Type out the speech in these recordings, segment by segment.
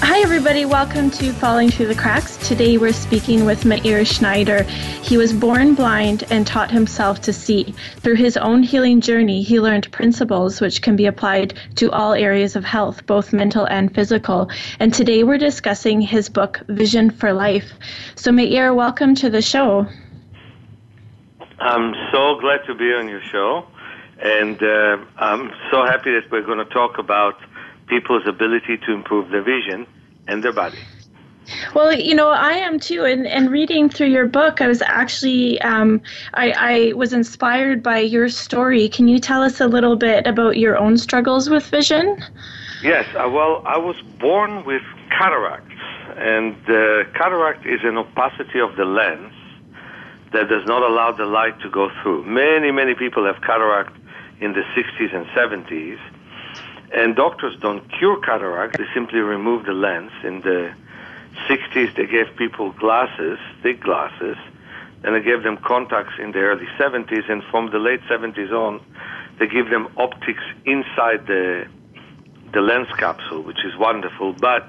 Hi, everybody. Welcome to Falling Through the Cracks. Today we're speaking with Meir Schneider. He was born blind and taught himself to see. Through his own healing journey, he learned principles which can be applied to all areas of health, both mental and physical. And today we're discussing his book, Vision for Life. So, Meir, welcome to the show. I'm so glad to be on your show. And uh, I'm so happy that we're going to talk about people's ability to improve their vision and their body. Well, you know, I am too. And, and reading through your book, I was actually, um, I, I was inspired by your story. Can you tell us a little bit about your own struggles with vision? Yes. Uh, well, I was born with cataracts. And uh, cataract is an opacity of the lens that does not allow the light to go through. Many, many people have cataract in the 60s and 70s and doctors don't cure cataract, they simply remove the lens. In the 60s, they gave people glasses, thick glasses, and they gave them contacts in the early 70s, and from the late 70s on, they give them optics inside the, the lens capsule, which is wonderful, but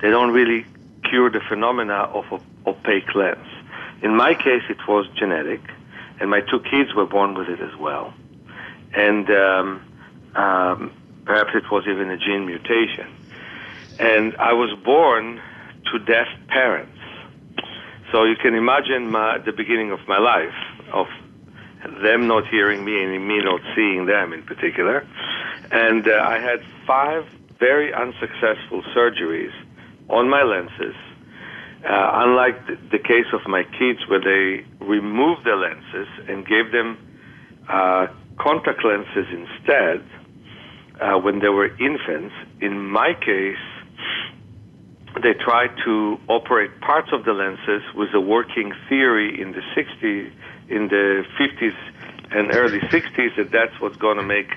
they don't really cure the phenomena of opaque lens. In my case, it was genetic, and my two kids were born with it as well. And um, um, perhaps it was even a gene mutation. And I was born to deaf parents. So you can imagine my, the beginning of my life, of them not hearing me and me not seeing them in particular. And uh, I had five very unsuccessful surgeries on my lenses. Uh, unlike the, the, case of my kids, where they removed the lenses and gave them uh, contact lenses instead, uh, when they were infants. In my case, they tried to operate parts of the lenses with a working theory in the 60s, in the 50s and early 60s that that's what's going to make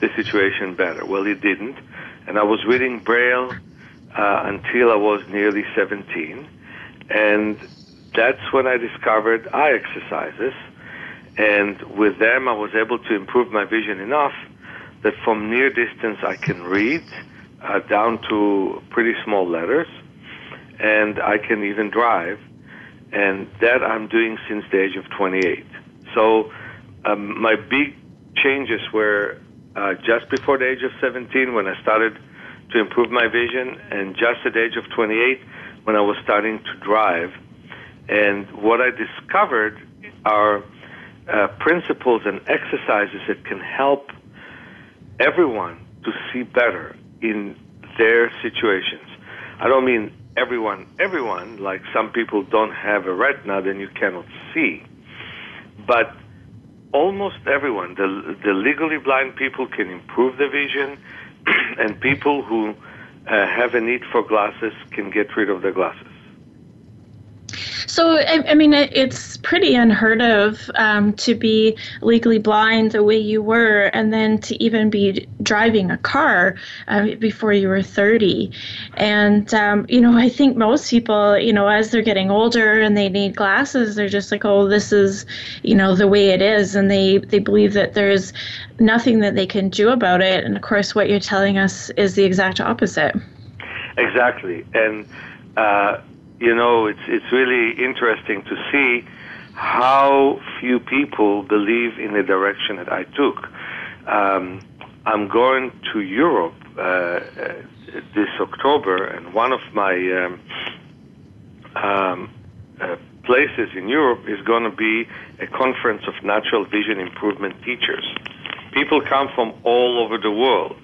the situation better. Well, it didn't. And I was reading Braille uh, until I was nearly 17. And that's when I discovered eye exercises. And with them, I was able to improve my vision enough that from near distance I can read uh, down to pretty small letters, and I can even drive, and that I'm doing since the age of 28. So um, my big changes were uh, just before the age of 17 when I started to improve my vision, and just at the age of 28 when I was starting to drive. And what I discovered are uh, principles and exercises that can help everyone to see better in their situations. I don't mean everyone, everyone, like some people don't have a retina, then you cannot see. But almost everyone, the, the legally blind people can improve their vision, and people who uh, have a need for glasses can get rid of their glasses. So, I, I mean, it, it's pretty unheard of um, to be legally blind the way you were, and then to even be driving a car uh, before you were 30. And, um, you know, I think most people, you know, as they're getting older and they need glasses, they're just like, oh, this is, you know, the way it is. And they, they believe that there's nothing that they can do about it. And of course, what you're telling us is the exact opposite. Exactly. And, uh, you know, it's it's really interesting to see how few people believe in the direction that I took. Um, I'm going to Europe uh, this October, and one of my um, um, uh, places in Europe is going to be a conference of natural vision improvement teachers. People come from all over the world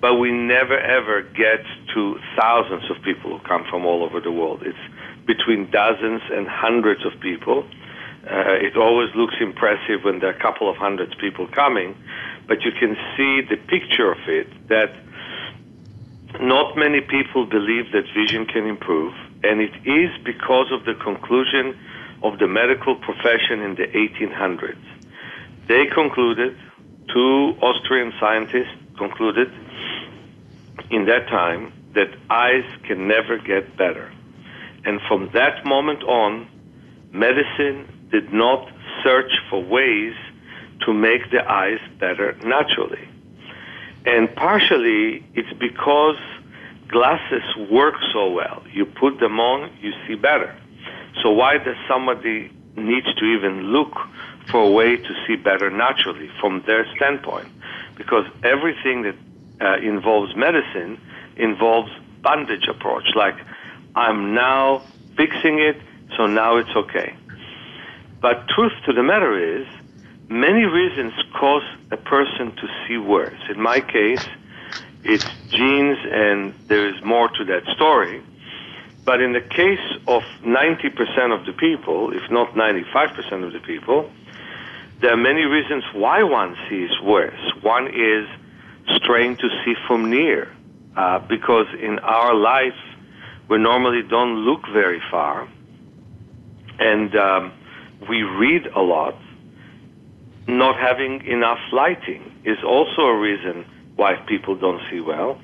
but we never ever get to thousands of people who come from all over the world. It's between dozens and hundreds of people. Uh, it always looks impressive when there are a couple of hundreds people coming, but you can see the picture of it that not many people believe that vision can improve. and it is because of the conclusion of the medical profession in the 1800s. They concluded, two Austrian scientists concluded in that time that eyes can never get better. And from that moment on, medicine did not search for ways to make the eyes better naturally. And partially it's because glasses work so well. You put them on, you see better. So why does somebody need to even look for a way to see better naturally from their standpoint? Because everything that uh, involves medicine involves bandage approach, like I'm now fixing it, so now it's okay. But truth to the matter is, many reasons cause a person to see worse. In my case, it's genes, and there is more to that story. But in the case of 90% of the people, if not 95% of the people, there are many reasons why one sees worse. One is strain to see from near, uh, because in our life, we normally don't look very far, and um, we read a lot. Not having enough lighting is also a reason why people don't see well.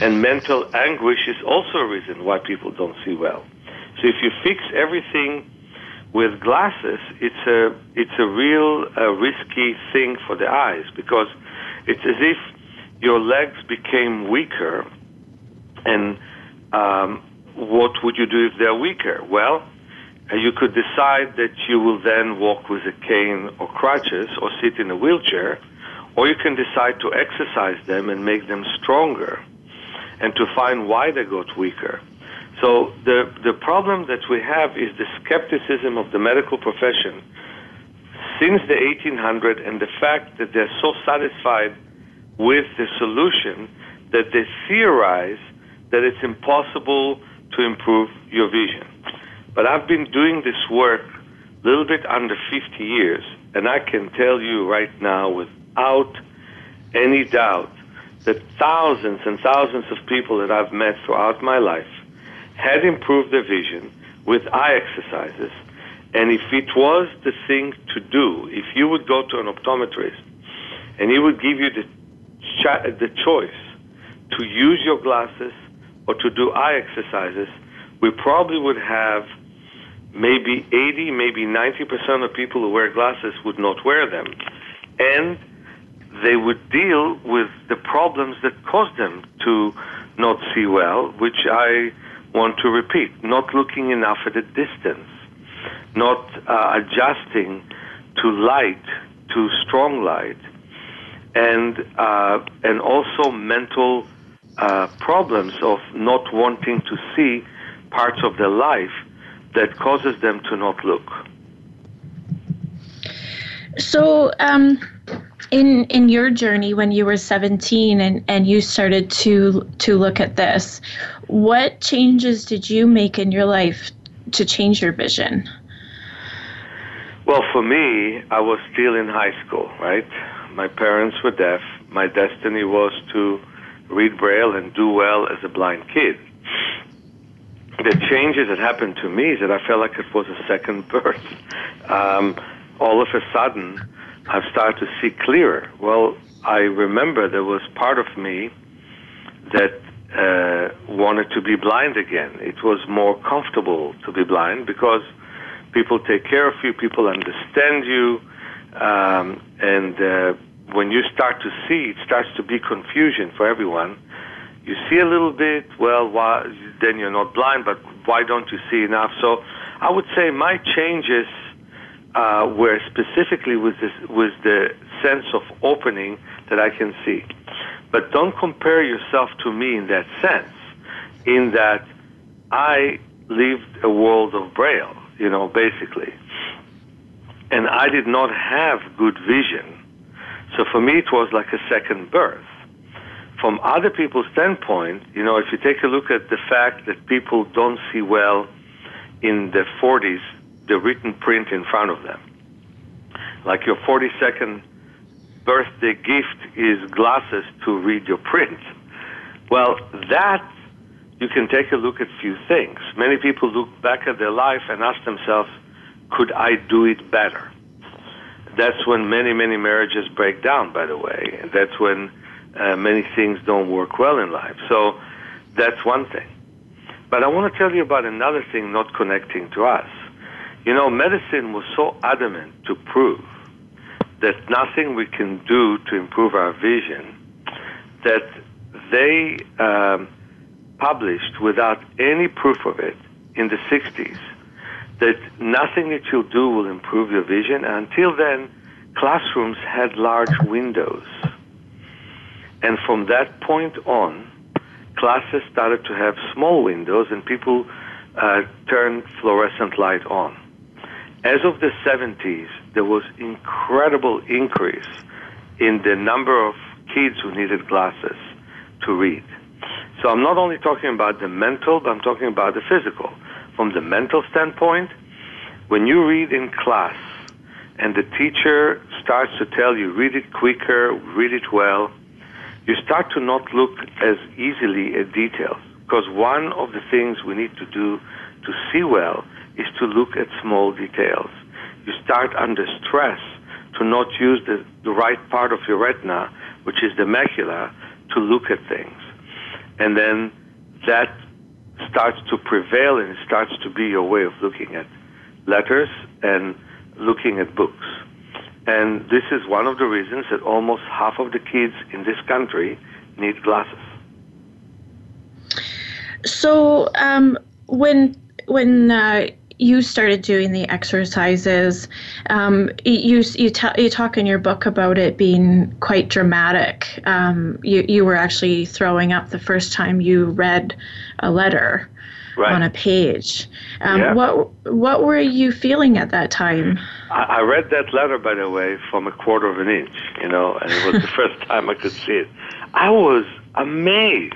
And mental anguish is also a reason why people don't see well. So if you fix everything with glasses, it's a it's a real uh, risky thing for the eyes because it's as if your legs became weaker. And um, what would you do if they're weaker? Well, uh, you could decide that you will then walk with a cane or crutches or sit in a wheelchair or you can decide to exercise them and make them stronger and to find why they got weaker. So the, the problem that we have is the skepticism of the medical profession since the 1800 and the fact that they're so satisfied with the solution that they theorize that it's impossible to improve your vision. But I've been doing this work a little bit under 50 years, and I can tell you right now without any doubt that thousands and thousands of people that I've met throughout my life had improved their vision with eye exercises. And if it was the thing to do, if you would go to an optometrist and he would give you the, the choice to use your glasses or to do eye exercises, we probably would have maybe 80, maybe 90% of people who wear glasses would not wear them. And they would deal with the problems that caused them to not see well, which I want to repeat. Not looking enough at a distance, not uh, adjusting to light, to strong light, and, uh, and also mental uh, problems of not wanting to see parts of their life that causes them to not look. So, um, in in your journey when you were 17 and and you started to to look at this what changes did you make in your life to change your vision well for me i was still in high school right my parents were deaf my destiny was to read braille and do well as a blind kid the changes that happened to me is that i felt like it was a second birth um, all of a sudden I've started to see clearer. Well, I remember there was part of me that uh, wanted to be blind again. It was more comfortable to be blind because people take care of you, people understand you, um, and uh, when you start to see, it starts to be confusion for everyone. You see a little bit, well, why, then you're not blind, but why don't you see enough? So I would say my changes uh, where specifically with this with the sense of opening that I can see. But don't compare yourself to me in that sense, in that I lived a world of braille, you know, basically. And I did not have good vision. So for me, it was like a second birth. From other people's standpoint, you know, if you take a look at the fact that people don't see well in the 40s, the written print in front of them. Like your 42nd birthday gift is glasses to read your print. Well, that you can take a look at few things. Many people look back at their life and ask themselves, could I do it better? That's when many, many marriages break down, by the way. That's when uh, many things don't work well in life. So that's one thing. But I want to tell you about another thing not connecting to us. You know, medicine was so adamant to prove that nothing we can do to improve our vision that they um, published without any proof of it in the 60s that nothing that you'll do will improve your vision. Until then, classrooms had large windows. And from that point on, classes started to have small windows and people uh, turned fluorescent light on. As of the 70s, there was incredible increase in the number of kids who needed glasses to read. So I'm not only talking about the mental, but I'm talking about the physical. From the mental standpoint, when you read in class and the teacher starts to tell you, read it quicker, read it well, you start to not look as easily at details. Because one of the things we need to do to see well is to look at small details. You start under stress to not use the, the right part of your retina, which is the macula, to look at things. And then that starts to prevail and it starts to be your way of looking at letters and looking at books. And this is one of the reasons that almost half of the kids in this country need glasses. So, um, when when uh, you started doing the exercises, um, you you, you talk in your book about it being quite dramatic. Um, you you were actually throwing up the first time you read a letter right. on a page. Um, yeah. What what were you feeling at that time? I, I read that letter, by the way, from a quarter of an inch. You know, and it was the first time I could see it. I was amazed.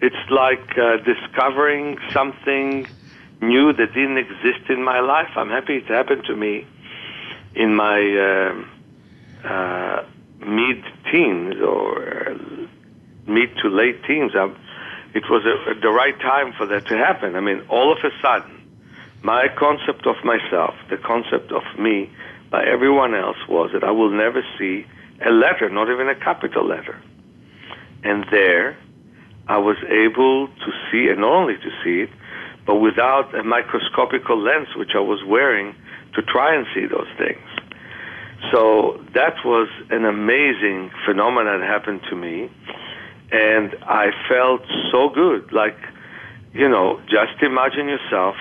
It's like uh, discovering something new that didn't exist in my life. I'm happy it happened to me in my uh, uh, mid teens or mid to late teens. I'm, it was a, the right time for that to happen. I mean, all of a sudden, my concept of myself, the concept of me by everyone else was that I will never see a letter, not even a capital letter. And there, I was able to see, and not only to see it, but without a microscopical lens, which I was wearing to try and see those things. So that was an amazing phenomenon that happened to me and I felt so good. Like, you know, just imagine yourself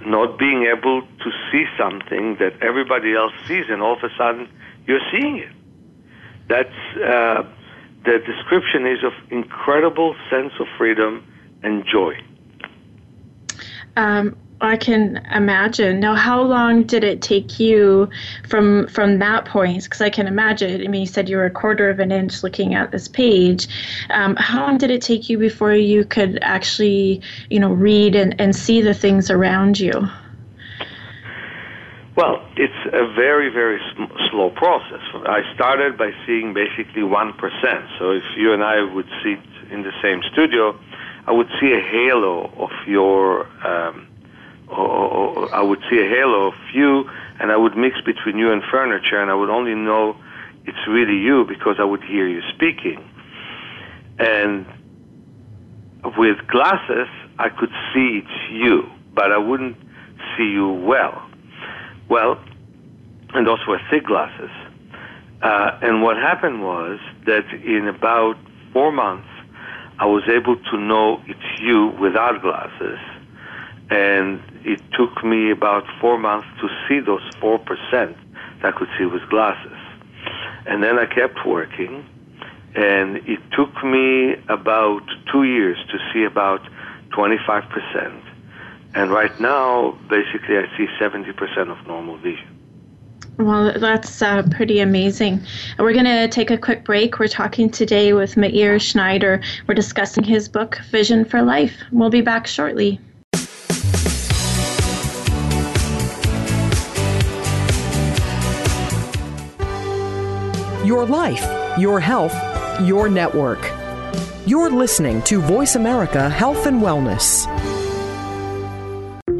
not being able to see something that everybody else sees, and all of a sudden you're seeing it. That's uh, the description is of incredible sense of freedom and joy. Um, I can imagine. Now, how long did it take you from from that point? Because I can imagine. I mean, you said you were a quarter of an inch looking at this page. Um, how long did it take you before you could actually, you know, read and, and see the things around you? Well, it's a very, very sm- slow process. I started by seeing basically 1%. So if you and I would sit in the same studio, I would see a halo of your um, or, or, I would see a halo of you, and I would mix between you and furniture, and I would only know it's really you because I would hear you speaking. And with glasses, I could see it's you, but I wouldn't see you well. Well, and those were thick glasses. Uh, and what happened was that in about four months, I was able to know it's you without glasses and it took me about four months to see those 4% that I could see with glasses. And then I kept working, and it took me about two years to see about 25%. And right now, basically, I see 70% of normal vision. Well, that's uh, pretty amazing. We're going to take a quick break. We're talking today with Meir Schneider. We're discussing his book, Vision for Life. We'll be back shortly. Your life, your health, your network. You're listening to Voice America Health and Wellness.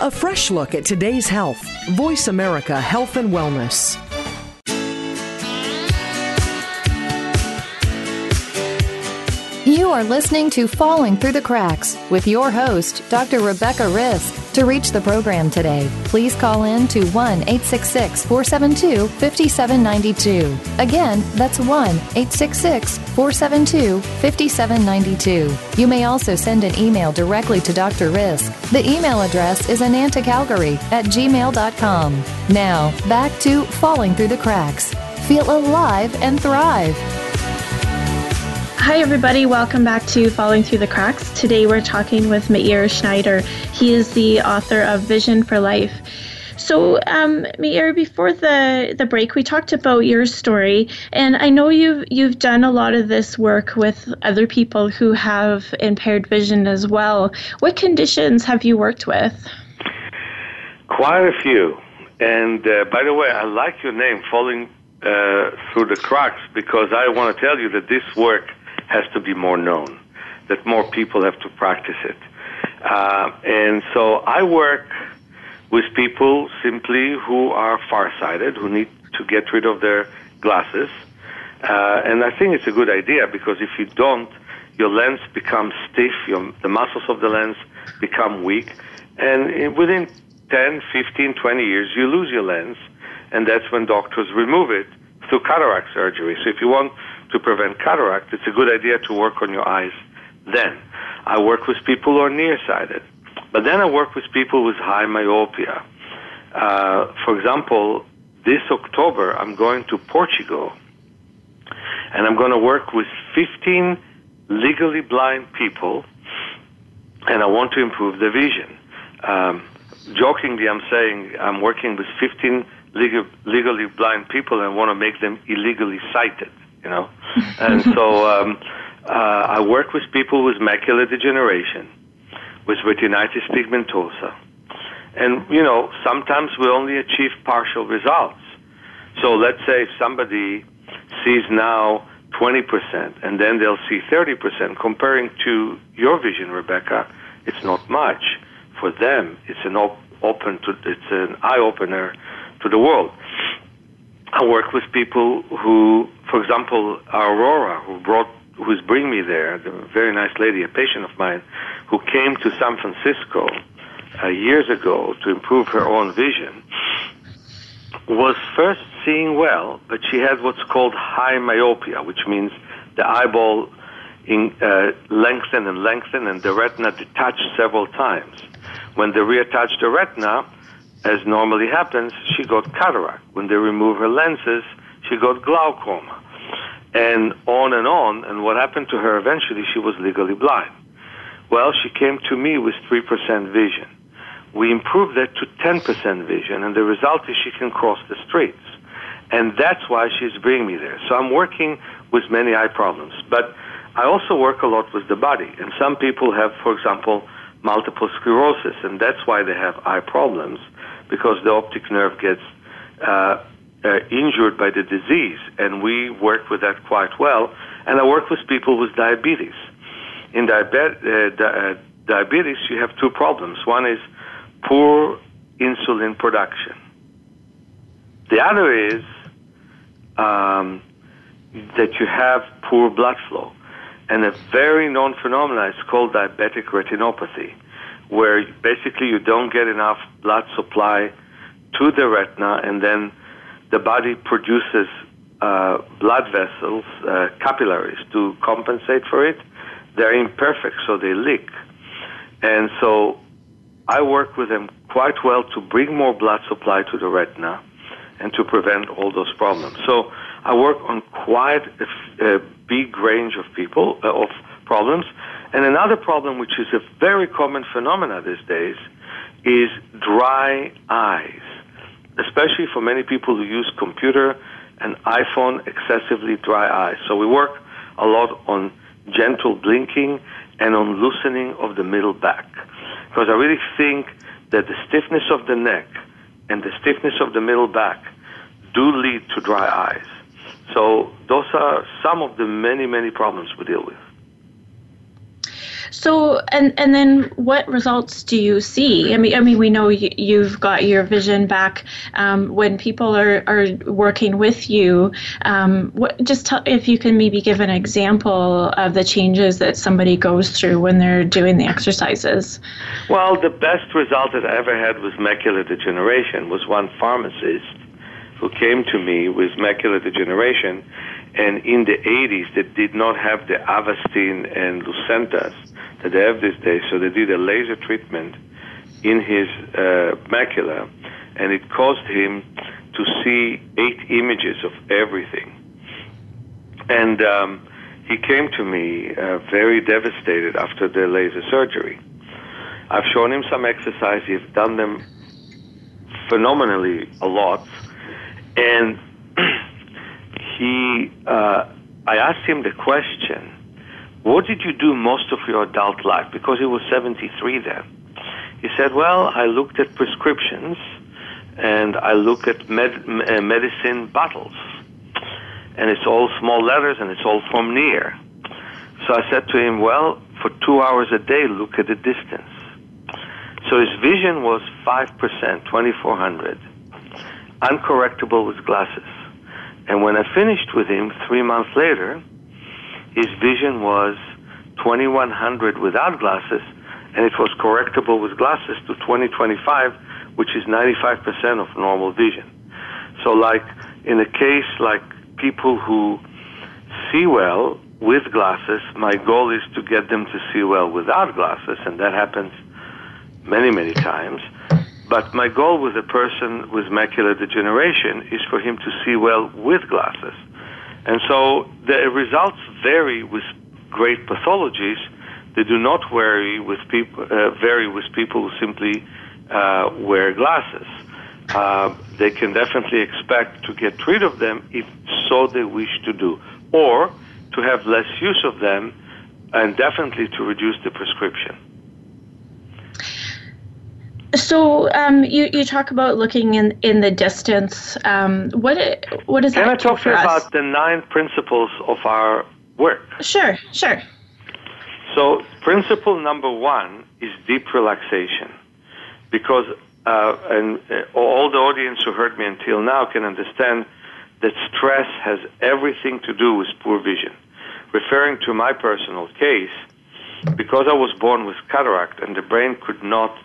A fresh look at today's health. Voice America Health and Wellness. You are listening to Falling Through the Cracks with your host, Dr. Rebecca Risk. To reach the program today, please call in to 1 866 472 5792. Again, that's 1 866 472 5792. You may also send an email directly to Dr. Risk. The email address is anantacalgary at gmail.com. Now, back to Falling Through the Cracks. Feel alive and thrive. Hi, everybody. Welcome back to Falling Through the Cracks. Today we're talking with Meir Schneider. He is the author of Vision for Life. So, um, Meir, before the, the break, we talked about your story, and I know you've you've done a lot of this work with other people who have impaired vision as well. What conditions have you worked with? Quite a few. And uh, by the way, I like your name, Falling uh, Through the Cracks, because I want to tell you that this work has to be more known, that more people have to practice it. Uh, and so I work with people simply who are farsighted, who need to get rid of their glasses. Uh, and I think it's a good idea because if you don't, your lens becomes stiff, your, the muscles of the lens become weak, and within 10, 15, 20 years, you lose your lens, and that's when doctors remove it through cataract surgery. So if you want to prevent cataract, it's a good idea to work on your eyes then. I work with people who are nearsighted. But then I work with people with high myopia. Uh, for example, this October, I'm going to Portugal and I'm going to work with 15 legally blind people and I want to improve their vision. Um, jokingly, I'm saying I'm working with 15 legal, legally blind people and want to make them illegally sighted you know. and so um, uh, I work with people with macular degeneration, with retinitis pigmentosa, and you know sometimes we only achieve partial results. So let's say somebody sees now 20% and then they'll see 30%, comparing to your vision, Rebecca, it's not much. For them, it's an op- open to it's an eye opener to the world. I work with people who, for example, Aurora, who brought, who's bringing me there, a very nice lady, a patient of mine, who came to San Francisco uh, years ago to improve her own vision, was first seeing well, but she had what's called high myopia, which means the eyeball in, uh, lengthened and lengthened, and the retina detached several times. When they reattached the retina, as normally happens, she got cataract. When they remove her lenses, she got glaucoma. And on and on. And what happened to her eventually, she was legally blind. Well, she came to me with 3% vision. We improved that to 10% vision, and the result is she can cross the streets. And that's why she's bringing me there. So I'm working with many eye problems. But I also work a lot with the body. And some people have, for example, multiple sclerosis, and that's why they have eye problems, because the optic nerve gets uh, uh, injured by the disease. And we work with that quite well. And I work with people with diabetes. In diabe- uh, di- uh, diabetes, you have two problems. One is poor insulin production. The other is um, that you have poor blood flow. And a very known phenomenon is called diabetic retinopathy, where basically you don't get enough blood supply to the retina, and then the body produces uh, blood vessels, uh, capillaries, to compensate for it. They're imperfect, so they leak. And so I work with them quite well to bring more blood supply to the retina and to prevent all those problems. So I work on quite a, big range of people, uh, of problems. And another problem, which is a very common phenomenon these days, is dry eyes, especially for many people who use computer and iPhone excessively dry eyes. So we work a lot on gentle blinking and on loosening of the middle back. Because I really think that the stiffness of the neck and the stiffness of the middle back do lead to dry eyes. So those are some of the many, many problems we deal with. So, and and then what results do you see? I mean, I mean, we know you, have got your vision back. Um, when people are, are working with you, um, what, just tell, if you can maybe give an example of the changes that somebody goes through when they're doing the exercises. Well, the best result that I ever had with macular degeneration was one pharmacist who came to me with macular degeneration and in the 80s they did not have the Avastin and Lucentis that they have these days. So they did a laser treatment in his uh, macula, and it caused him to see eight images of everything. And um, he came to me uh, very devastated after the laser surgery. I've shown him some exercises, He's done them phenomenally a lot, and he. Uh, I asked him the question what did you do most of your adult life? Because he was 73 then. He said, Well, I looked at prescriptions and I look at med- uh, medicine bottles. And it's all small letters and it's all from near. So I said to him, Well, for two hours a day, look at the distance. So his vision was 5%, 2400, uncorrectable with glasses. And when I finished with him three months later, his vision was 2100 without glasses, and it was correctable with glasses to 2025, which is 95% of normal vision. So, like in a case like people who see well with glasses, my goal is to get them to see well without glasses, and that happens many, many times. But my goal with a person with macular degeneration is for him to see well with glasses. And so the results vary with great pathologies. They do not vary with people, uh, vary with people who simply uh, wear glasses. Uh, they can definitely expect to get rid of them if so they wish to do, or to have less use of them, and definitely to reduce the prescription. So um, you, you talk about looking in, in the distance. Um, what what is Can that? I talk to you about the nine principles of our work? Sure, sure. So principle number one is deep relaxation, because uh, and uh, all the audience who heard me until now can understand that stress has everything to do with poor vision. Referring to my personal case, because I was born with cataract and the brain could not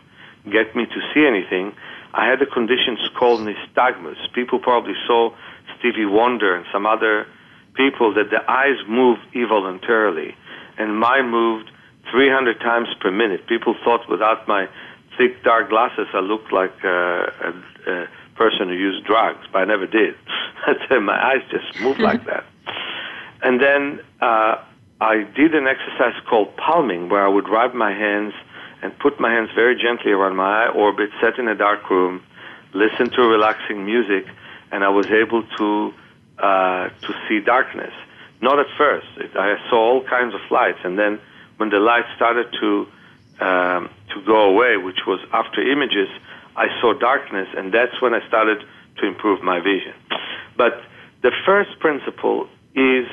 get me to see anything, I had a condition called nystagmus. People probably saw Stevie Wonder and some other people that the eyes move involuntarily, and mine moved 300 times per minute. People thought without my thick dark glasses I looked like a, a, a person who used drugs, but I never did. my eyes just moved like that. And then uh, I did an exercise called palming, where I would rub my hands and put my hands very gently around my eye orbit, sit in a dark room, listen to relaxing music, and I was able to uh, to see darkness. Not at first. It, I saw all kinds of lights, and then when the light started to um, to go away, which was after images, I saw darkness, and that's when I started to improve my vision. But the first principle is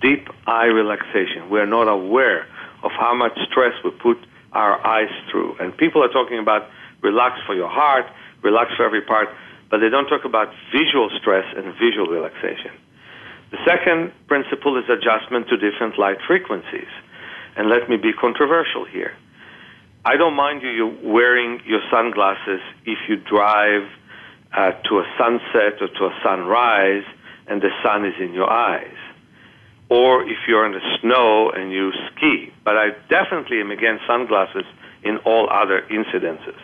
deep eye relaxation. We're not aware of how much stress we put our eyes through. And people are talking about relax for your heart, relax for every part, but they don't talk about visual stress and visual relaxation. The second principle is adjustment to different light frequencies. And let me be controversial here. I don't mind you wearing your sunglasses if you drive uh, to a sunset or to a sunrise and the sun is in your eyes. Or if you're in the snow and you ski. But I definitely am against sunglasses in all other incidences.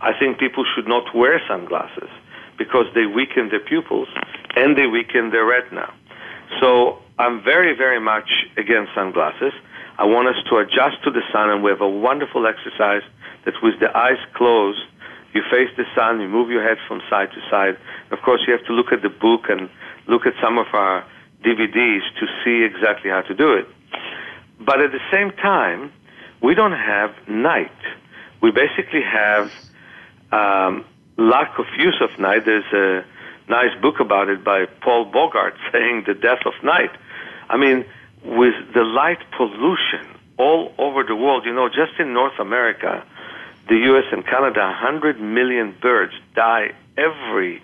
I think people should not wear sunglasses because they weaken their pupils and they weaken their retina. So I'm very, very much against sunglasses. I want us to adjust to the sun, and we have a wonderful exercise that with the eyes closed, you face the sun, you move your head from side to side. Of course, you have to look at the book and look at some of our DVDs to see exactly how to do it. But at the same time, we don't have night. We basically have um, lack of use of night. There's a nice book about it by Paul Bogard saying the death of night. I mean, with the light pollution all over the world, you know, just in North America, the U.S. and Canada, 100 million birds die every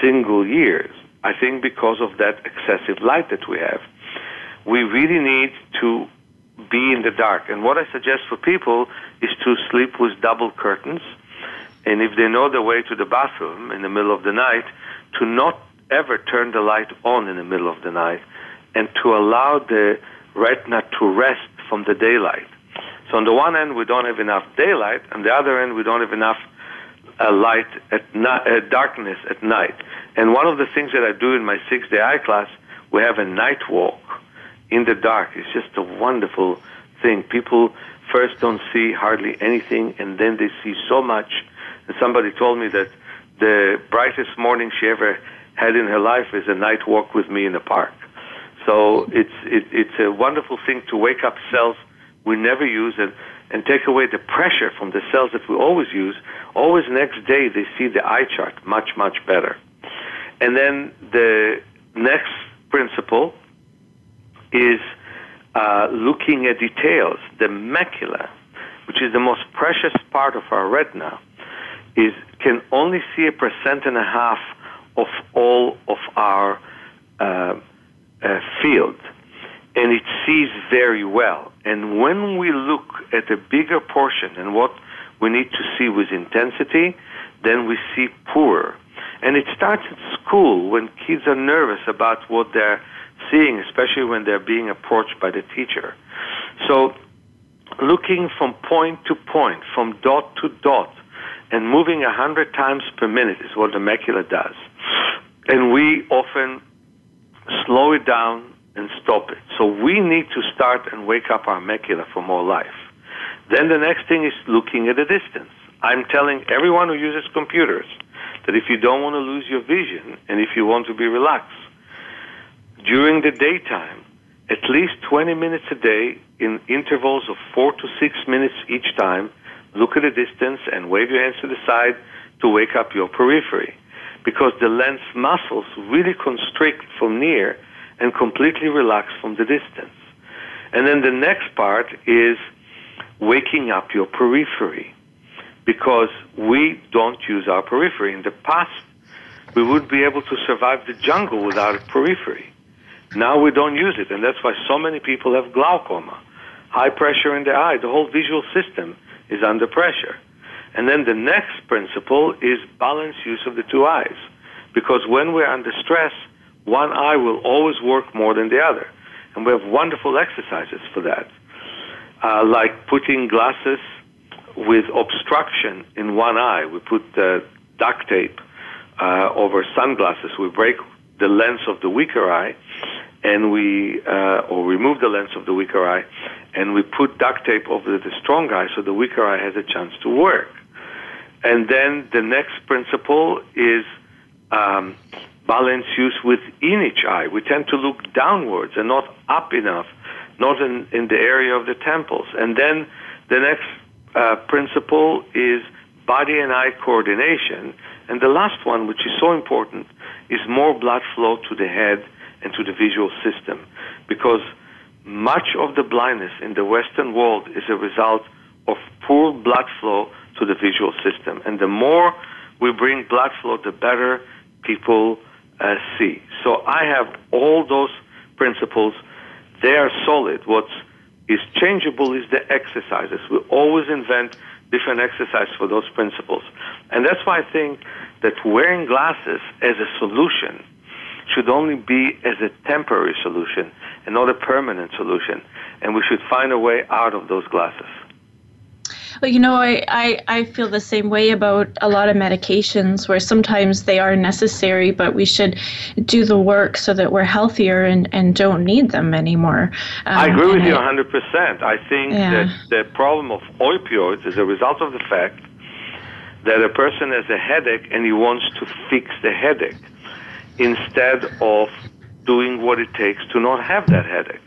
single year. I think because of that excessive light that we have. We really need to be in the dark. And what I suggest for people is to sleep with double curtains. And if they know the way to the bathroom in the middle of the night, to not ever turn the light on in the middle of the night and to allow the retina to rest from the daylight. So on the one end, we don't have enough daylight, on the other end, we don't have enough uh, light at night, uh, darkness at night. And one of the things that I do in my six-day eye class, we have a night walk in the dark. It's just a wonderful thing. People first don't see hardly anything, and then they see so much. And somebody told me that the brightest morning she ever had in her life is a night walk with me in the park. So it's it, it's a wonderful thing to wake up cells we never use and and take away the pressure from the cells that we always use. Always next day they see the eye chart much much better. And then the next principle is uh, looking at details. The macula, which is the most precious part of our retina, is can only see a percent and a half of all of our uh, uh, field, and it sees very well. And when we look at a bigger portion and what we need to see with intensity, then we see poor. And it starts at school when kids are nervous about what they're seeing, especially when they're being approached by the teacher. So, looking from point to point, from dot to dot, and moving a hundred times per minute is what the macula does. And we often slow it down and stop it. So we need to start and wake up our macula for more life. Then the next thing is looking at the distance. I'm telling everyone who uses computers that if you don't want to lose your vision and if you want to be relaxed, during the daytime, at least 20 minutes a day in intervals of four to six minutes each time, look at the distance and wave your hands to the side to wake up your periphery. Because the lens muscles really constrict from near and completely relax from the distance. And then the next part is waking up your periphery because we don't use our periphery. In the past, we would be able to survive the jungle without a periphery. Now we don't use it, and that's why so many people have glaucoma, high pressure in the eye. The whole visual system is under pressure. And then the next principle is balanced use of the two eyes. Because when we're under stress, one eye will always work more than the other. And we have wonderful exercises for that. Uh, like putting glasses with obstruction in one eye. We put uh, duct tape uh, over sunglasses. We break the lens of the weaker eye, and we uh, or remove the lens of the weaker eye, and we put duct tape over the strong eye so the weaker eye has a chance to work. And then the next principle is um, balance use within each eye. We tend to look downwards and not up enough, not in, in the area of the temples. And then the next uh, principle is body and eye coordination. And the last one, which is so important, is more blood flow to the head and to the visual system. Because much of the blindness in the Western world is a result of poor blood flow to the visual system. And the more we bring blood flow, the better people uh, see. So I have all those principles. They are solid. What is changeable is the exercises. We always invent different exercises for those principles. And that's why I think that wearing glasses as a solution should only be as a temporary solution and not a permanent solution. And we should find a way out of those glasses. Well, you know, I, I, I feel the same way about a lot of medications where sometimes they are necessary, but we should do the work so that we're healthier and, and don't need them anymore. Um, I agree with you I, 100%. I think yeah. that the problem of opioids is a result of the fact that a person has a headache and he wants to fix the headache instead of doing what it takes to not have that headache.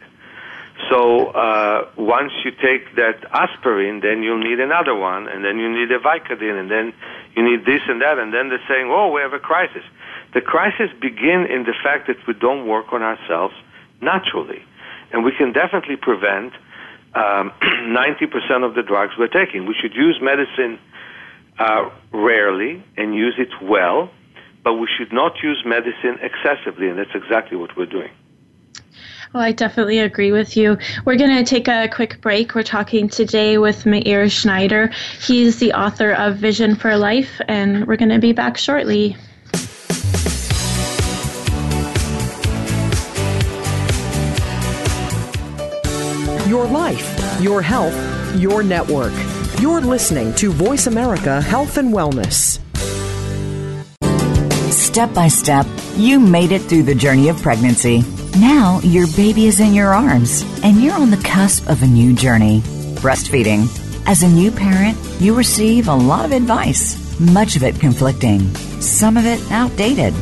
So uh, once you take that aspirin, then you'll need another one, and then you need a Vicodin, and then you need this and that, and then they're saying, "Oh, we have a crisis." The crisis begin in the fact that we don't work on ourselves naturally, and we can definitely prevent um, 90% of the drugs we're taking. We should use medicine uh, rarely and use it well, but we should not use medicine excessively, and that's exactly what we're doing. Well, I definitely agree with you. We're going to take a quick break. We're talking today with Meir Schneider. He's the author of Vision for Life, and we're going to be back shortly. Your life, your health, your network. You're listening to Voice America Health and Wellness. Step by step, you made it through the journey of pregnancy now your baby is in your arms and you're on the cusp of a new journey breastfeeding. As a new parent, you receive a lot of advice, much of it conflicting, some of it outdated.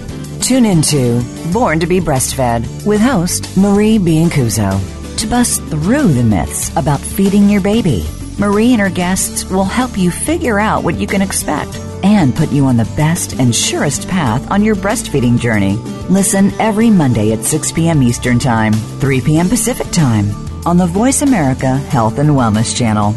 Tune into Born to be Breastfed with host Marie Biancuzzo to bust through the myths about feeding your baby. Marie and her guests will help you figure out what you can expect and put you on the best and surest path on your breastfeeding journey. Listen every Monday at 6 p.m. Eastern Time, 3 p.m. Pacific Time on the Voice America Health and Wellness Channel.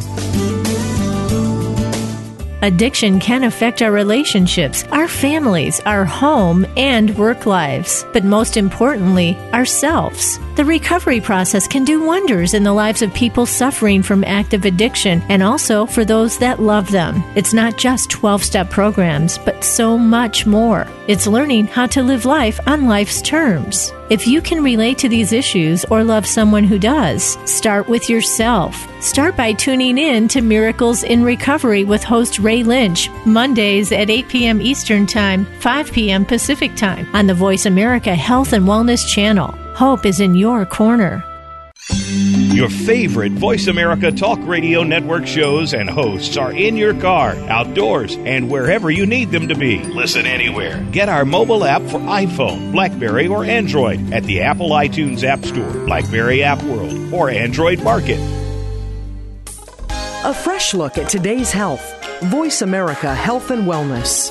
Addiction can affect our relationships, our families, our home, and work lives, but most importantly, ourselves. The recovery process can do wonders in the lives of people suffering from active addiction and also for those that love them. It's not just 12 step programs, but so much more. It's learning how to live life on life's terms. If you can relate to these issues or love someone who does, start with yourself. Start by tuning in to Miracles in Recovery with host Ray Lynch, Mondays at 8 p.m. Eastern Time, 5 p.m. Pacific Time on the Voice America Health and Wellness Channel. Hope is in your corner. Your favorite Voice America Talk Radio Network shows and hosts are in your car, outdoors, and wherever you need them to be. Listen anywhere. Get our mobile app for iPhone, Blackberry, or Android at the Apple iTunes App Store, Blackberry App World, or Android Market. A fresh look at today's health. Voice America Health and Wellness.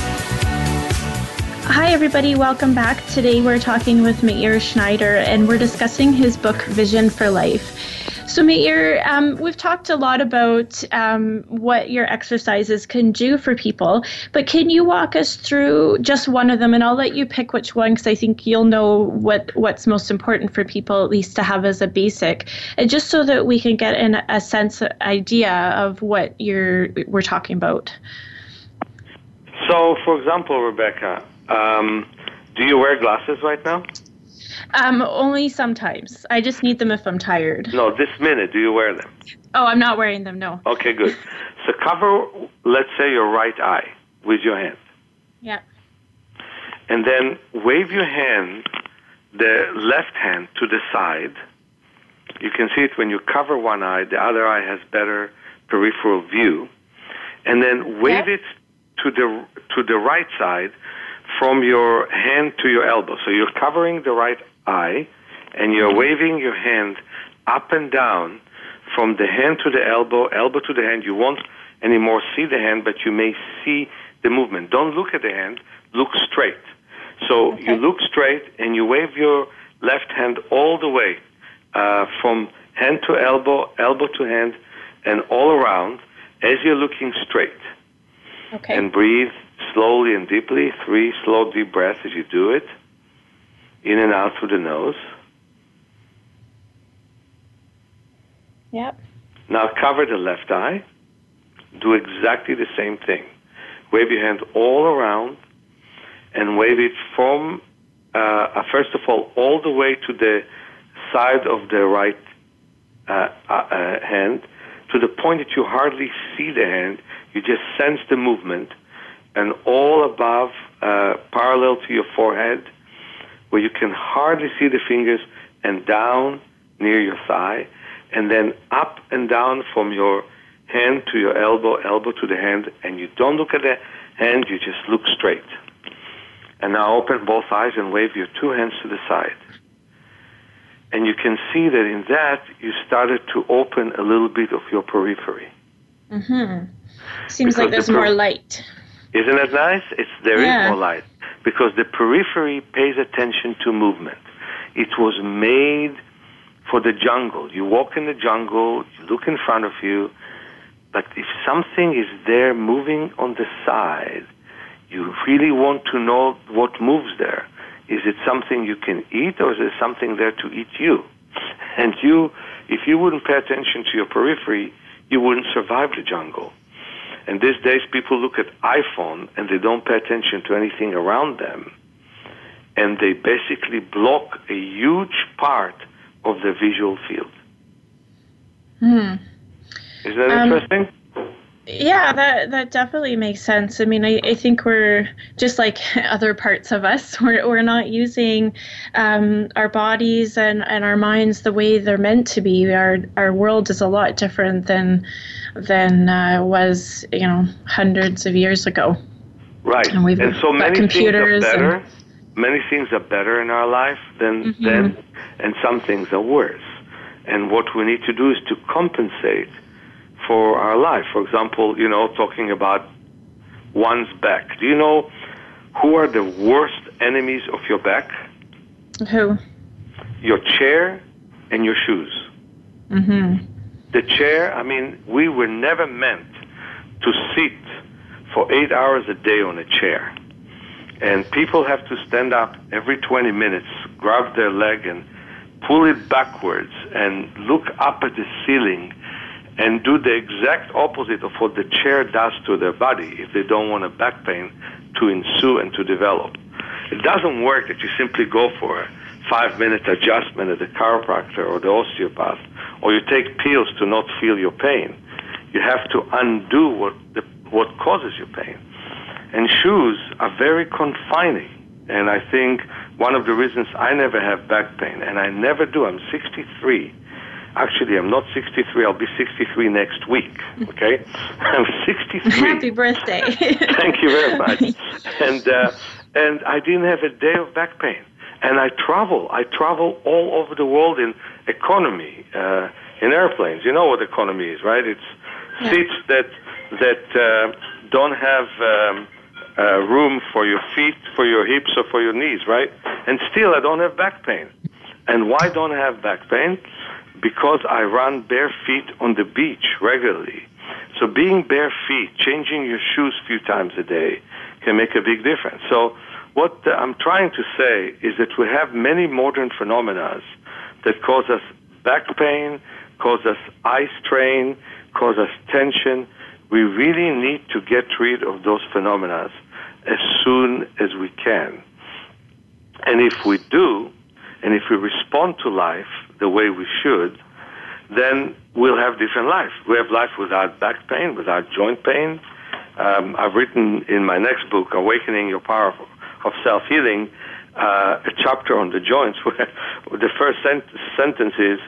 Hi, everybody. Welcome back. Today we're talking with Meir Schneider and we're discussing his book, Vision for Life. So, Meir, um, we've talked a lot about um, what your exercises can do for people, but can you walk us through just one of them? And I'll let you pick which one because I think you'll know what, what's most important for people, at least to have as a basic, and just so that we can get in a sense idea of what you're we're talking about. So, for example, Rebecca, um, do you wear glasses right now? Um, only sometimes. I just need them if I'm tired. No, this minute, do you wear them? Oh, I'm not wearing them, no. Okay, good. So cover, let's say, your right eye with your hand. Yeah. And then wave your hand, the left hand, to the side. You can see it when you cover one eye, the other eye has better peripheral view. And then wave it to the to the right side from your hand to your elbow. So you're covering the right eye and you're waving your hand up and down from the hand to the elbow, elbow to the hand. You won't anymore see the hand, but you may see the movement. Don't look at the hand, look straight. So okay. you look straight and you wave your left hand all the way uh, from hand to elbow, elbow to hand, and all around as you're looking straight. Okay. And breathe slowly and deeply. Three slow, deep breaths as you do it. In and out through the nose. Yep. Now cover the left eye. Do exactly the same thing. Wave your hand all around and wave it from, uh, uh first of all, all the way to the side of the right uh, uh, uh hand to the point that you hardly see the hand. You just sense the movement and all above, uh, parallel to your forehead, where you can hardly see the fingers, and down near your thigh, and then up and down from your hand to your elbow, elbow to the hand, and you don't look at the hand, you just look straight. And now open both eyes and wave your two hands to the side. And you can see that in that you started to open a little bit of your periphery. Mm-hmm. Seems because like there's the per- more light. Isn't that nice? It's there yeah. is more light because the periphery pays attention to movement. It was made for the jungle. You walk in the jungle, you look in front of you, but if something is there moving on the side, you really want to know what moves there. Is it something you can eat or is it something there to eat you? And you, if you wouldn't pay attention to your periphery, you wouldn't survive the jungle. And these days, people look at iPhone and they don't pay attention to anything around them, and they basically block a huge part of the visual field. Hmm. Is that um, interesting? Yeah, that that definitely makes sense. I mean, I, I think we're just like other parts of us. We're we're not using um, our bodies and, and our minds the way they're meant to be. Our our world is a lot different than than uh, was you know hundreds of years ago. Right, and, we've and so many computers things are better. And, many things are better in our life than mm-hmm. then, and some things are worse. And what we need to do is to compensate for our life. For example, you know, talking about one's back. Do you know who are the worst enemies of your back? Who? Your chair and your shoes. Mm-hmm. The chair, I mean, we were never meant to sit for eight hours a day on a chair. And people have to stand up every 20 minutes, grab their leg and pull it backwards and look up at the ceiling and do the exact opposite of what the chair does to their body if they don't want a back pain to ensue and to develop. It doesn't work that you simply go for a five minute adjustment at the chiropractor or the osteopath, or you take pills to not feel your pain. You have to undo what, the, what causes your pain. And shoes are very confining. And I think one of the reasons I never have back pain, and I never do, I'm 63 Actually, I'm not 63. I'll be 63 next week. Okay, I'm 63. Happy birthday! Thank you very much. And uh, and I didn't have a day of back pain. And I travel. I travel all over the world in economy, uh, in airplanes. You know what economy is, right? It's yeah. seats that that uh, don't have. Um, uh, room for your feet, for your hips, or for your knees, right? And still, I don't have back pain. And why don't I have back pain? Because I run bare feet on the beach regularly. So being bare feet, changing your shoes a few times a day can make a big difference. So what uh, I'm trying to say is that we have many modern phenomena that cause us back pain, cause us eye strain, cause us tension. We really need to get rid of those phenomena as soon as we can. And if we do, and if we respond to life the way we should, then we'll have different life. We have life without back pain, without joint pain. Um, I've written in my next book, Awakening Your Power of, Self Healing, uh, a chapter on the joints where the first sent- sentence is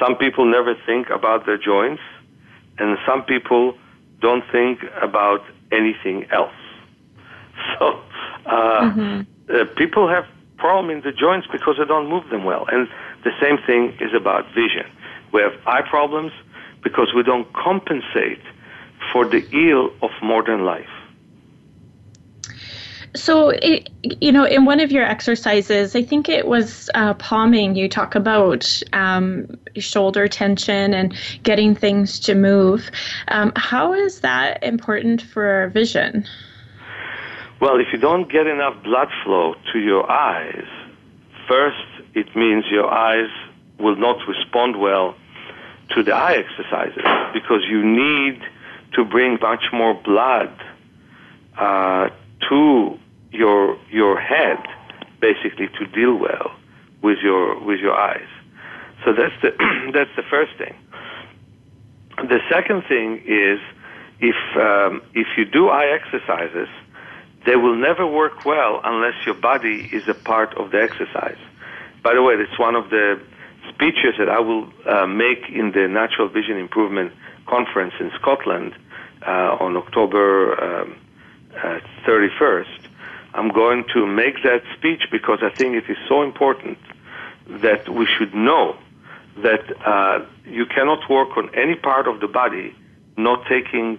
some people never think about their joints, and some people don't think about anything else. So uh, mm-hmm. uh, people have problem in the joints because they don't move them well, and the same thing is about vision. We have eye problems because we don't compensate for the ill of modern life. So, it, you know, in one of your exercises, I think it was uh, palming, you talk about um, shoulder tension and getting things to move. Um, how is that important for our vision? Well, if you don't get enough blood flow to your eyes, first it means your eyes will not respond well to the eye exercises because you need to bring much more blood uh, to your your head, basically to deal well with your with your eyes. So that's the that's the first thing. The second thing is if um, if you do eye exercises, they will never work well unless your body is a part of the exercise. By the way, it's one of the speeches that I will uh, make in the Natural Vision Improvement Conference in Scotland uh, on October um, uh, 31st. I'm going to make that speech because I think it is so important that we should know that uh, you cannot work on any part of the body not taking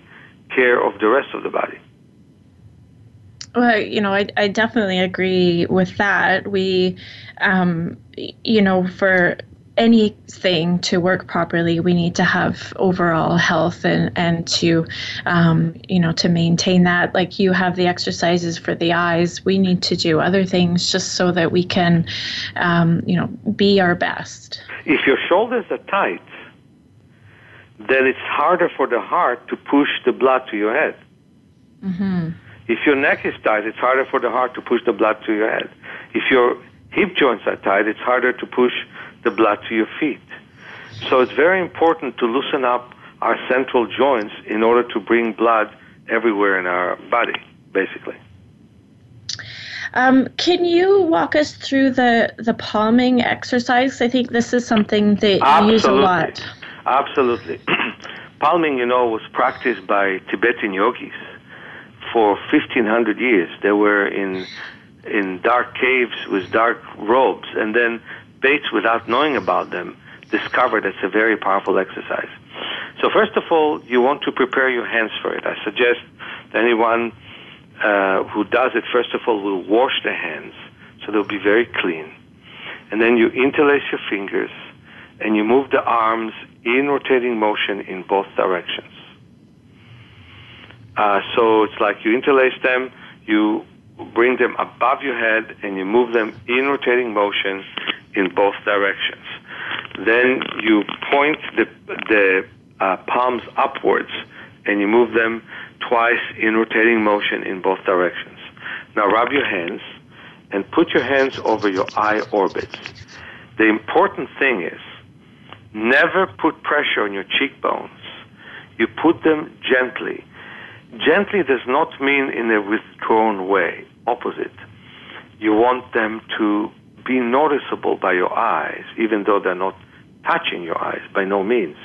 care of the rest of the body. Well, you know, I, I definitely agree with that. We, um, you know, for anything to work properly, we need to have overall health and, and to, um, you know, to maintain that. Like you have the exercises for the eyes, we need to do other things just so that we can, um, you know, be our best. If your shoulders are tight, then it's harder for the heart to push the blood to your head. Mm-hmm. If your neck is tight, it's harder for the heart to push the blood to your head. If your hip joints are tight, it's harder to push the blood to your feet. So it's very important to loosen up our central joints in order to bring blood everywhere in our body, basically. Um, can you walk us through the, the palming exercise? I think this is something that Absolutely. you use a lot. Absolutely. palming, you know, was practiced by Tibetan yogis for 1500 years. They were in in dark caves with dark robes, and then Bates, without knowing about them, discovered it's a very powerful exercise. So first of all, you want to prepare your hands for it. I suggest anyone uh, who does it, first of all, will wash their hands so they'll be very clean. And then you interlace your fingers and you move the arms in rotating motion in both directions. Uh, so it's like you interlace them, you bring them above your head, and you move them in rotating motion in both directions. Then you point the, the uh, palms upwards and you move them twice in rotating motion in both directions. Now rub your hands and put your hands over your eye orbits. The important thing is never put pressure on your cheekbones. You put them gently. Gently does not mean in a withdrawn way, opposite. You want them to be noticeable by your eyes, even though they're not touching your eyes, by no means.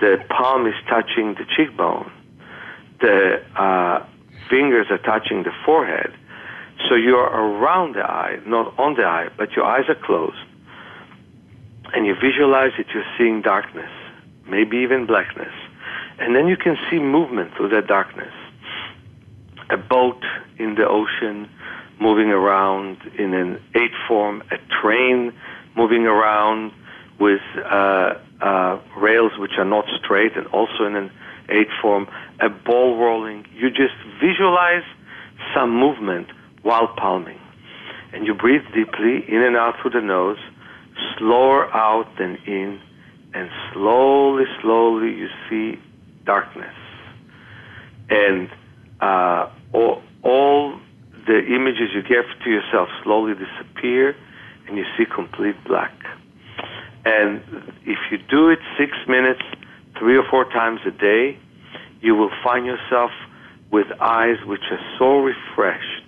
The palm is touching the cheekbone. The uh, fingers are touching the forehead. So you're around the eye, not on the eye, but your eyes are closed. And you visualize that you're seeing darkness, maybe even blackness. And then you can see movement through that darkness. A boat in the ocean, moving around in an eight form, a train moving around with uh, uh, rails which are not straight and also in an eight form, a ball rolling. You just visualize some movement while palming. And you breathe deeply in and out through the nose, slower out than in, and slowly, slowly you see darkness. And uh, all, all the images you give to yourself slowly disappear, and you see complete black. And if you do it six minutes, three or four times a day, you will find yourself with eyes which are so refreshed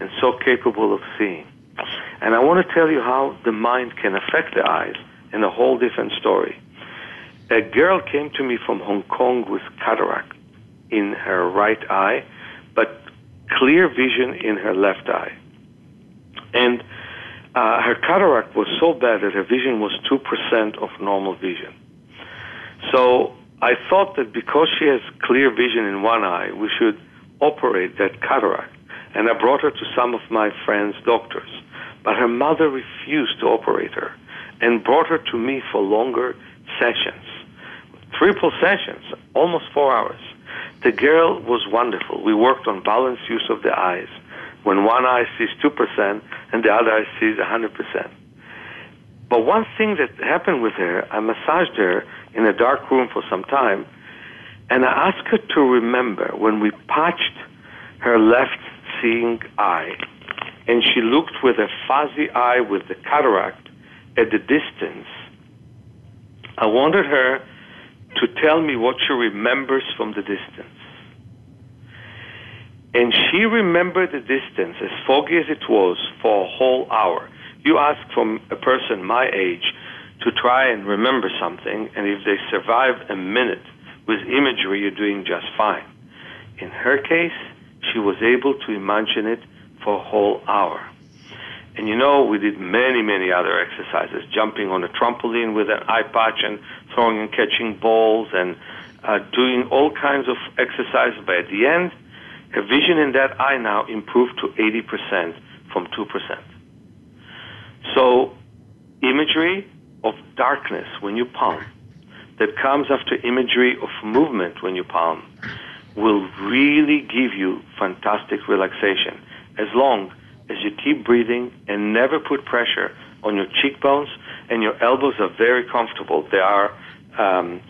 and so capable of seeing. And I want to tell you how the mind can affect the eyes in a whole different story. A girl came to me from Hong Kong with cataract in her right eye, but clear vision in her left eye. And uh, her cataract was so bad that her vision was 2% of normal vision. So I thought that because she has clear vision in one eye, we should operate that cataract. And I brought her to some of my friends' doctors. But her mother refused to operate her and brought her to me for longer sessions. Triple sessions, almost four hours. The girl was wonderful. We worked on balanced use of the eyes. When one eye sees 2% and the other eye sees 100%. But one thing that happened with her, I massaged her in a dark room for some time, and I asked her to remember when we patched her left seeing eye, and she looked with a fuzzy eye with the cataract at the distance. I wanted her to tell me what she remembers from the distance. And she remembered the distance, as foggy as it was, for a whole hour. You ask from a person my age to try and remember something, and if they survive a minute with imagery, you're doing just fine. In her case, she was able to imagine it for a whole hour. And you know, we did many, many other exercises, jumping on a trampoline with an eye patch and throwing and catching balls and uh, doing all kinds of exercises. But at the end, her vision in that eye now improved to 80% from 2%. So, imagery of darkness when you palm that comes after imagery of movement when you palm will really give you fantastic relaxation as long as you keep breathing and never put pressure on your cheekbones and your elbows are very comfortable. They are um,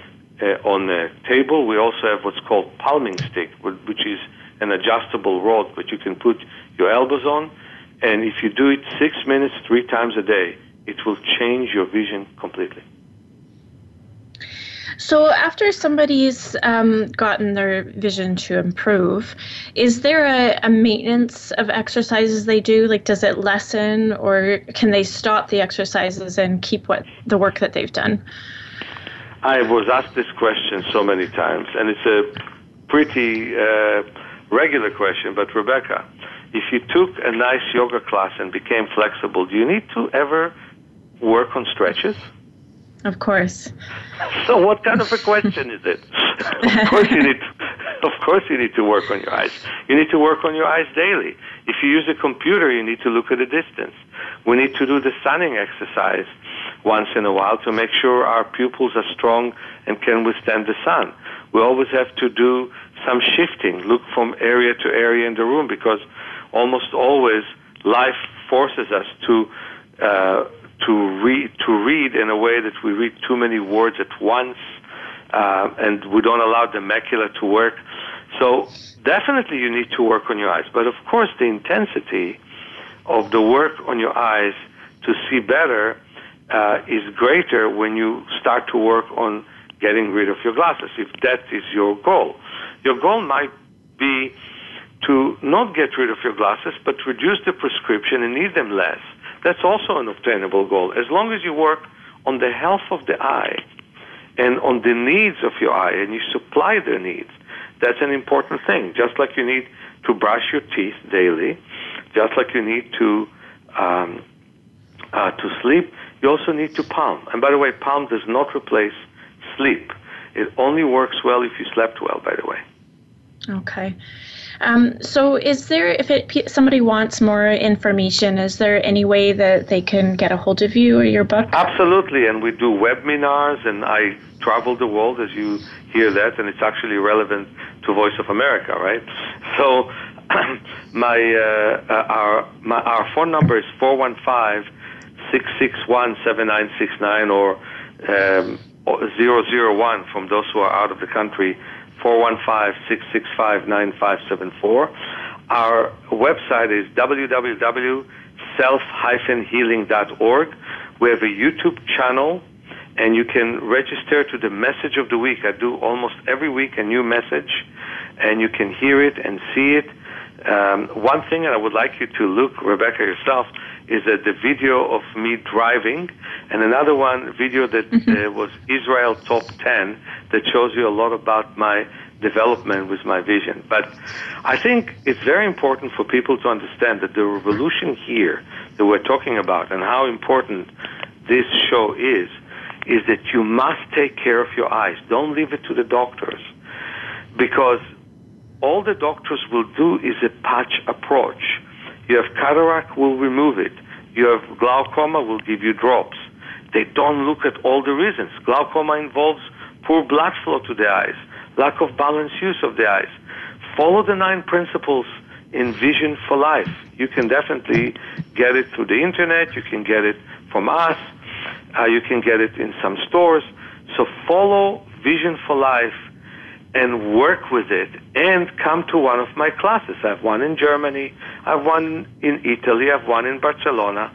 uh, on the table. We also have what's called palming stick, which is an adjustable rod that you can put your elbows on. And if you do it six minutes, three times a day, it will change your vision completely. So, after somebody's um, gotten their vision to improve, is there a, a, maintenance of exercises they do? Like, does it lessen, or can they stop the exercises and keep what the work that they've done? I was asked this question so many times, and it's a pretty uh, regular question. But Rebecca, if you took a nice yoga class and became flexible, do you need to ever work on stretches? Of course. So what kind of a question is it? of course you need of course you need to work on your eyes. You need to work on your eyes daily. If you use a computer, you need to look at a distance. We need to do the sunning exercise once in a while to make sure our pupils are strong and can withstand the sun. We always have to do some shifting, look from area to area in the room because almost always life forces us to uh, to read to read in a way that we read too many words at once, uh, and we don't allow the macula to work. So definitely, you need to work on your eyes. But of course, the intensity of the work on your eyes to see better uh, is greater when you start to work on getting rid of your glasses. If that is your goal, your goal might be to not get rid of your glasses, but reduce the prescription and need them less that's also an obtainable goal. As long as you work on the health of the eye and on the needs of your eye and you supply their needs, that's an important thing. Just like you need to brush your teeth daily, just like you need to um, uh, to sleep, you also need to palm. And by the way, palm does not replace sleep. It only works well if you slept well. By the way. Okay. Um, so, is there, if it, somebody wants more information, is there any way that they can get a hold of you or your book? Absolutely, and we do webinars, and I travel the world as you hear that, and it's actually relevant to Voice of America, right? So, my, uh, uh, our, my, our phone number is 415 661 7969 or um, 001 from those who are out of the country 415-665-9574. Our website is www.self-healing.org. We have a YouTube channel and you can register to the message of the week. I do almost every week a new message and you can hear it and see it. Um, one thing, and I would like you to look, Rebecca, yourself, is that the video of me driving, and another one video that mm-hmm. uh, was Israel Top 10 that shows you a lot about my development with my vision. But I think it's very important for people to understand that the revolution here that we're talking about and how important this show is, is that you must take care of your eyes. Don't leave it to the doctors. Because all the doctors will do is a patch approach you have cataract, we'll remove it. You have glaucoma, we'll give you drops. They don't look at all the reasons. Glaucoma involves poor blood flow to the eyes, lack of balanced use of the eyes. Follow the nine principles in Vision for Life. You can definitely get it through the internet. You can get it from us. Uh, you can get it in some stores. So follow Vision for Life and work with it and come to one of my classes. I have one in Germany, I have one in Italy, I have one in Barcelona,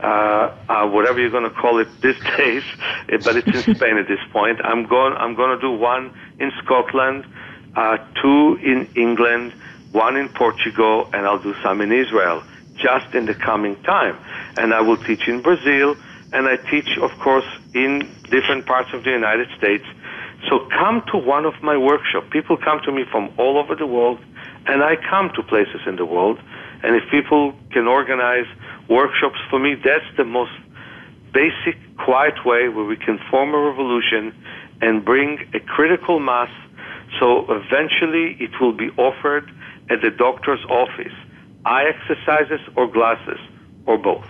uh, uh, whatever you're going to call it these days, but it's in Spain at this point. I'm going, I'm going to do one in Scotland, uh, two in England, one in Portugal, and I'll do some in Israel just in the coming time. And I will teach in Brazil, and I teach, of course, in different parts of the United States so come to one of my workshops. People come to me from all over the world, and I come to places in the world. And if people can organize workshops for me, that's the most basic, quiet way where we can form a revolution and bring a critical mass so eventually it will be offered at the doctor's office. Eye exercises or glasses or both.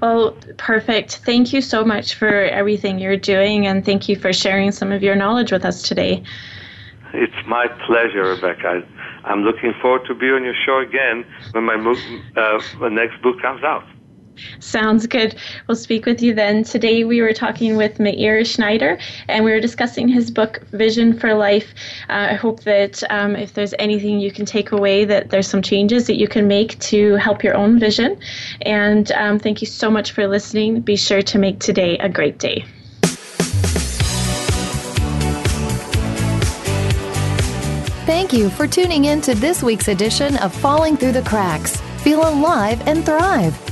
Well, perfect. Thank you so much for everything you're doing, and thank you for sharing some of your knowledge with us today. It's my pleasure, Rebecca. I'm looking forward to be on your show again when my, uh, my next book comes out. Sounds good. We'll speak with you then. Today we were talking with Meir Schneider and we were discussing his book, Vision for Life. Uh, I hope that um, if there's anything you can take away, that there's some changes that you can make to help your own vision. And um, thank you so much for listening. Be sure to make today a great day. Thank you for tuning in to this week's edition of Falling Through the Cracks. Feel alive and thrive.